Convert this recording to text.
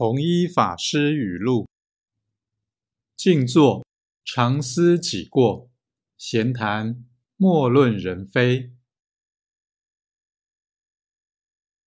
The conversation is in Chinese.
弘一法师语录。静坐常思己过闲谈莫论人非。